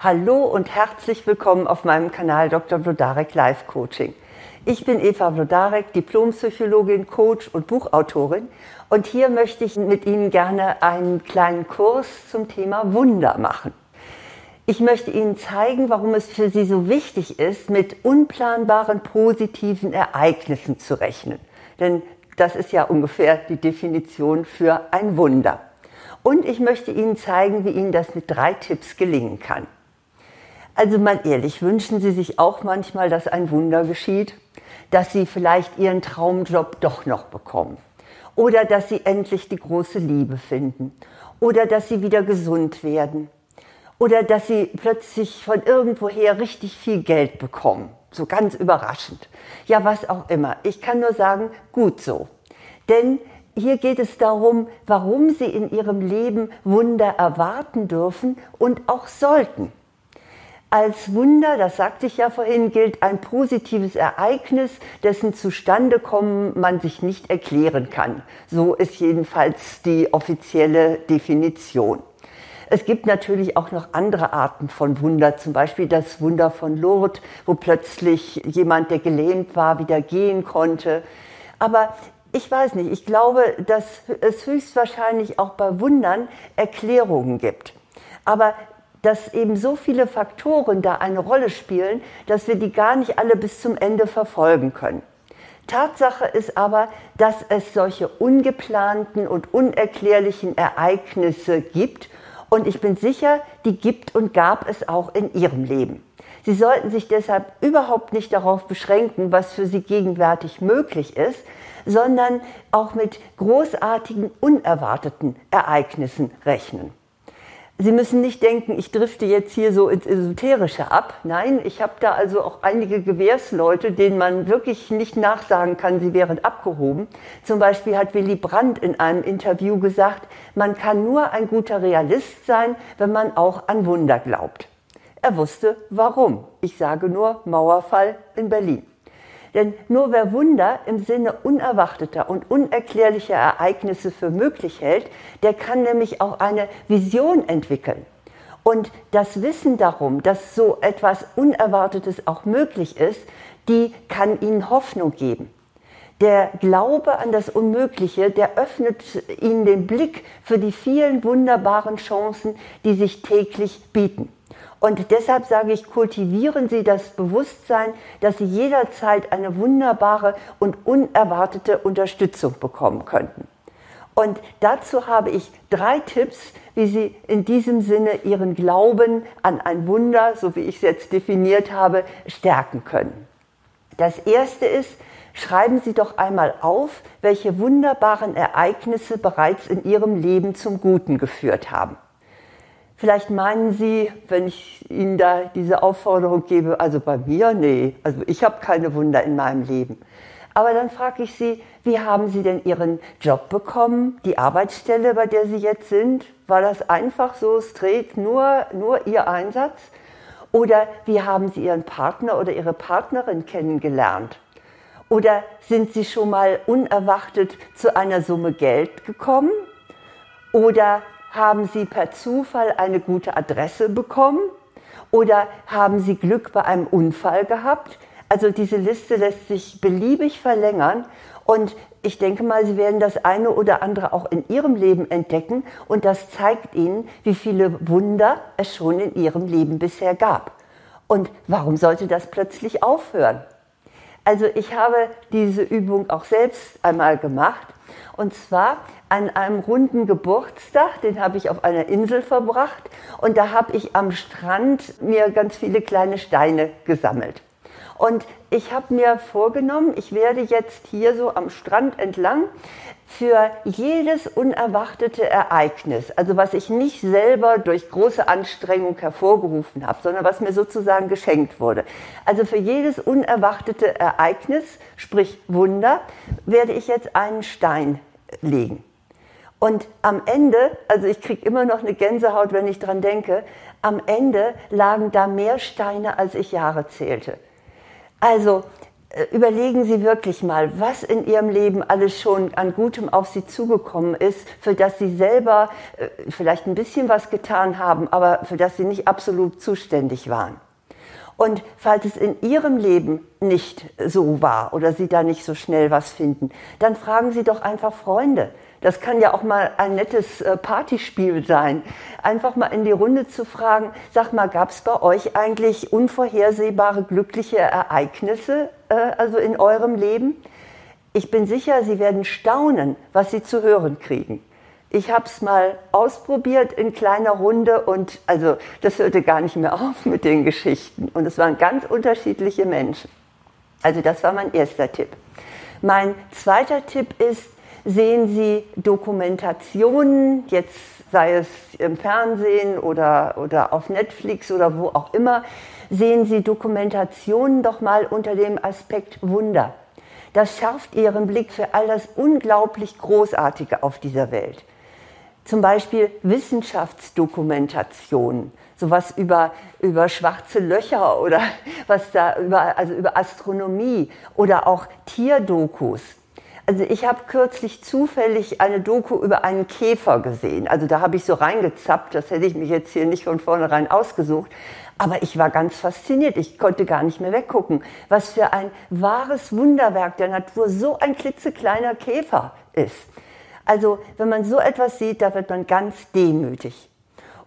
Hallo und herzlich willkommen auf meinem Kanal Dr. Blodarek Life Coaching. Ich bin Eva Blodarek, Diplompsychologin, Coach und Buchautorin und hier möchte ich mit Ihnen gerne einen kleinen Kurs zum Thema Wunder machen. Ich möchte Ihnen zeigen, warum es für Sie so wichtig ist, mit unplanbaren positiven Ereignissen zu rechnen. Denn das ist ja ungefähr die Definition für ein Wunder. Und ich möchte Ihnen zeigen, wie Ihnen das mit drei Tipps gelingen kann. Also mal ehrlich, wünschen Sie sich auch manchmal, dass ein Wunder geschieht? Dass Sie vielleicht Ihren Traumjob doch noch bekommen? Oder dass Sie endlich die große Liebe finden? Oder dass Sie wieder gesund werden? Oder dass Sie plötzlich von irgendwoher richtig viel Geld bekommen? So ganz überraschend. Ja, was auch immer. Ich kann nur sagen, gut so. Denn hier geht es darum, warum Sie in Ihrem Leben Wunder erwarten dürfen und auch sollten. Als Wunder, das sagte ich ja vorhin, gilt ein positives Ereignis, dessen Zustandekommen man sich nicht erklären kann. So ist jedenfalls die offizielle Definition. Es gibt natürlich auch noch andere Arten von Wunder, zum Beispiel das Wunder von Lourdes, wo plötzlich jemand, der gelähmt war, wieder gehen konnte. Aber ich weiß nicht, ich glaube, dass es höchstwahrscheinlich auch bei Wundern Erklärungen gibt. Aber dass eben so viele Faktoren da eine Rolle spielen, dass wir die gar nicht alle bis zum Ende verfolgen können. Tatsache ist aber, dass es solche ungeplanten und unerklärlichen Ereignisse gibt und ich bin sicher, die gibt und gab es auch in Ihrem Leben. Sie sollten sich deshalb überhaupt nicht darauf beschränken, was für Sie gegenwärtig möglich ist, sondern auch mit großartigen, unerwarteten Ereignissen rechnen. Sie müssen nicht denken, ich drifte jetzt hier so ins Esoterische ab. Nein, ich habe da also auch einige Gewährsleute, denen man wirklich nicht nachsagen kann, sie wären abgehoben. Zum Beispiel hat Willy Brandt in einem Interview gesagt, man kann nur ein guter Realist sein, wenn man auch an Wunder glaubt. Er wusste warum. Ich sage nur Mauerfall in Berlin. Denn nur wer Wunder im Sinne unerwarteter und unerklärlicher Ereignisse für möglich hält, der kann nämlich auch eine Vision entwickeln. Und das Wissen darum, dass so etwas Unerwartetes auch möglich ist, die kann ihnen Hoffnung geben. Der Glaube an das Unmögliche, der öffnet ihnen den Blick für die vielen wunderbaren Chancen, die sich täglich bieten. Und deshalb sage ich, kultivieren Sie das Bewusstsein, dass Sie jederzeit eine wunderbare und unerwartete Unterstützung bekommen könnten. Und dazu habe ich drei Tipps, wie Sie in diesem Sinne Ihren Glauben an ein Wunder, so wie ich es jetzt definiert habe, stärken können. Das erste ist, schreiben Sie doch einmal auf, welche wunderbaren Ereignisse bereits in Ihrem Leben zum Guten geführt haben. Vielleicht meinen Sie, wenn ich Ihnen da diese Aufforderung gebe, also bei mir, nee, also ich habe keine Wunder in meinem Leben. Aber dann frage ich Sie, wie haben Sie denn Ihren Job bekommen, die Arbeitsstelle, bei der Sie jetzt sind? War das einfach so straight, nur, nur Ihr Einsatz? Oder wie haben Sie Ihren Partner oder Ihre Partnerin kennengelernt? Oder sind Sie schon mal unerwartet zu einer Summe Geld gekommen? Oder haben Sie per Zufall eine gute Adresse bekommen? Oder haben Sie Glück bei einem Unfall gehabt? Also diese Liste lässt sich beliebig verlängern und ich denke mal, Sie werden das eine oder andere auch in Ihrem Leben entdecken und das zeigt Ihnen, wie viele Wunder es schon in Ihrem Leben bisher gab. Und warum sollte das plötzlich aufhören? Also ich habe diese Übung auch selbst einmal gemacht und zwar an einem runden Geburtstag, den habe ich auf einer Insel verbracht und da habe ich am Strand mir ganz viele kleine Steine gesammelt. Und ich habe mir vorgenommen, ich werde jetzt hier so am Strand entlang für jedes unerwartete Ereignis, also was ich nicht selber durch große Anstrengung hervorgerufen habe, sondern was mir sozusagen geschenkt wurde. Also für jedes unerwartete Ereignis, sprich Wunder, werde ich jetzt einen Stein legen. Und am Ende, also ich kriege immer noch eine Gänsehaut, wenn ich dran denke, am Ende lagen da mehr Steine, als ich Jahre zählte. Also äh, überlegen Sie wirklich mal, was in Ihrem Leben alles schon an Gutem auf Sie zugekommen ist, für das Sie selber äh, vielleicht ein bisschen was getan haben, aber für das Sie nicht absolut zuständig waren. Und falls es in Ihrem Leben nicht so war oder Sie da nicht so schnell was finden, dann fragen Sie doch einfach Freunde. Das kann ja auch mal ein nettes äh, Partyspiel sein. Einfach mal in die Runde zu fragen, sag mal, gab es bei euch eigentlich unvorhersehbare glückliche Ereignisse, äh, also in eurem Leben? Ich bin sicher, Sie werden staunen, was Sie zu hören kriegen. Ich habe es mal ausprobiert in kleiner Runde und also das hörte gar nicht mehr auf mit den Geschichten. Und es waren ganz unterschiedliche Menschen. Also das war mein erster Tipp. Mein zweiter Tipp ist, sehen Sie Dokumentationen, jetzt sei es im Fernsehen oder, oder auf Netflix oder wo auch immer, sehen Sie Dokumentationen doch mal unter dem Aspekt Wunder. Das schärft Ihren Blick für all das unglaublich Großartige auf dieser Welt. Zum Beispiel Wissenschaftsdokumentationen, sowas über, über schwarze Löcher oder was da über, also über Astronomie oder auch Tierdokus. Also ich habe kürzlich zufällig eine Doku über einen Käfer gesehen. Also da habe ich so reingezappt, das hätte ich mich jetzt hier nicht von vornherein ausgesucht. Aber ich war ganz fasziniert, ich konnte gar nicht mehr weggucken, was für ein wahres Wunderwerk der Natur so ein klitzekleiner Käfer ist. Also wenn man so etwas sieht, da wird man ganz demütig.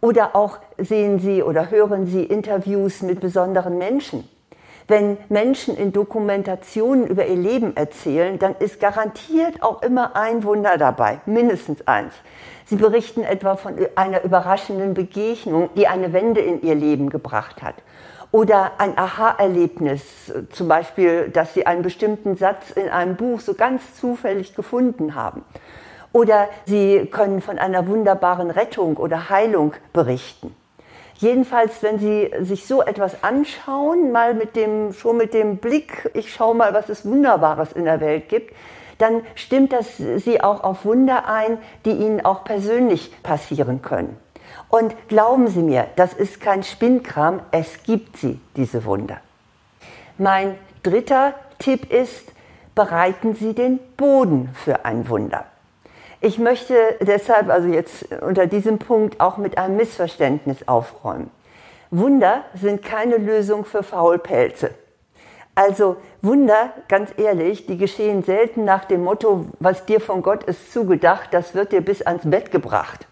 Oder auch sehen Sie oder hören Sie Interviews mit besonderen Menschen. Wenn Menschen in Dokumentationen über ihr Leben erzählen, dann ist garantiert auch immer ein Wunder dabei, mindestens eins. Sie berichten etwa von einer überraschenden Begegnung, die eine Wende in ihr Leben gebracht hat. Oder ein Aha-Erlebnis, zum Beispiel, dass sie einen bestimmten Satz in einem Buch so ganz zufällig gefunden haben. Oder sie können von einer wunderbaren Rettung oder Heilung berichten. Jedenfalls, wenn Sie sich so etwas anschauen, mal mit dem, schon mit dem Blick, ich schaue mal, was es Wunderbares in der Welt gibt, dann stimmt das Sie auch auf Wunder ein, die Ihnen auch persönlich passieren können. Und glauben Sie mir, das ist kein Spinnkram, es gibt sie, diese Wunder. Mein dritter Tipp ist, bereiten Sie den Boden für ein Wunder. Ich möchte deshalb also jetzt unter diesem Punkt auch mit einem Missverständnis aufräumen. Wunder sind keine Lösung für Faulpelze. Also Wunder, ganz ehrlich, die geschehen selten nach dem Motto, was dir von Gott ist zugedacht, das wird dir bis ans Bett gebracht.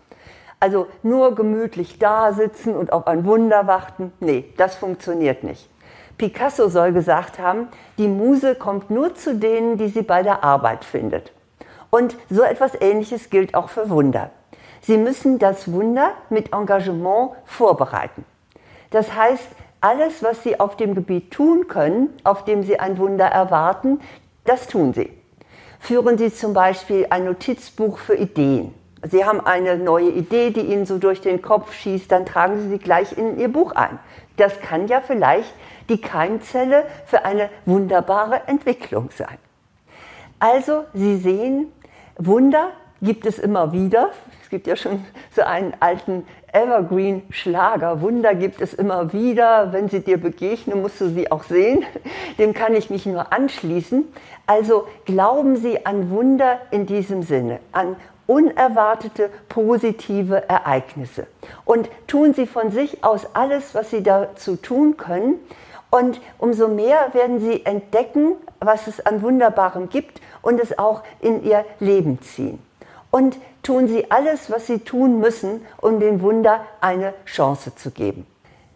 Also nur gemütlich da sitzen und auf ein Wunder warten, nee, das funktioniert nicht. Picasso soll gesagt haben, die Muse kommt nur zu denen, die sie bei der Arbeit findet. Und so etwas Ähnliches gilt auch für Wunder. Sie müssen das Wunder mit Engagement vorbereiten. Das heißt, alles, was Sie auf dem Gebiet tun können, auf dem Sie ein Wunder erwarten, das tun Sie. Führen Sie zum Beispiel ein Notizbuch für Ideen. Sie haben eine neue Idee, die Ihnen so durch den Kopf schießt, dann tragen Sie sie gleich in Ihr Buch ein. Das kann ja vielleicht die Keimzelle für eine wunderbare Entwicklung sein. Also, Sie sehen, Wunder gibt es immer wieder. Es gibt ja schon so einen alten Evergreen-Schlager. Wunder gibt es immer wieder. Wenn sie dir begegnen, musst du sie auch sehen. Dem kann ich mich nur anschließen. Also glauben Sie an Wunder in diesem Sinne, an unerwartete positive Ereignisse. Und tun Sie von sich aus alles, was Sie dazu tun können. Und umso mehr werden Sie entdecken, was es an Wunderbarem gibt und es auch in Ihr Leben ziehen. Und tun Sie alles, was Sie tun müssen, um dem Wunder eine Chance zu geben.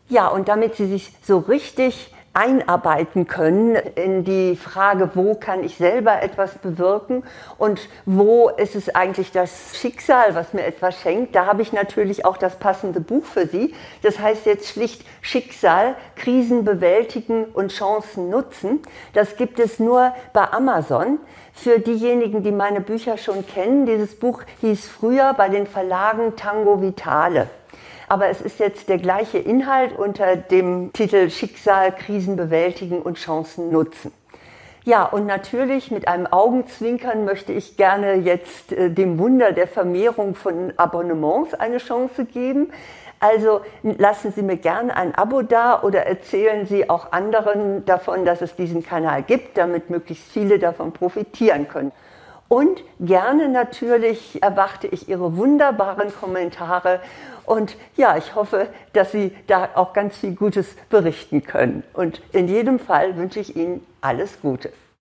Ja, und damit Sie sich so richtig einarbeiten können in die Frage, wo kann ich selber etwas bewirken und wo ist es eigentlich das Schicksal, was mir etwas schenkt. Da habe ich natürlich auch das passende Buch für Sie. Das heißt jetzt schlicht Schicksal, Krisen bewältigen und Chancen nutzen. Das gibt es nur bei Amazon. Für diejenigen, die meine Bücher schon kennen, dieses Buch hieß früher bei den Verlagen Tango Vitale aber es ist jetzt der gleiche Inhalt unter dem Titel Schicksal, Krisen bewältigen und Chancen nutzen. Ja, und natürlich mit einem Augenzwinkern möchte ich gerne jetzt äh, dem Wunder der Vermehrung von Abonnements eine Chance geben. Also lassen Sie mir gerne ein Abo da oder erzählen Sie auch anderen davon, dass es diesen Kanal gibt, damit möglichst viele davon profitieren können. Und gerne natürlich erwarte ich Ihre wunderbaren Kommentare. Und ja, ich hoffe, dass Sie da auch ganz viel Gutes berichten können. Und in jedem Fall wünsche ich Ihnen alles Gute.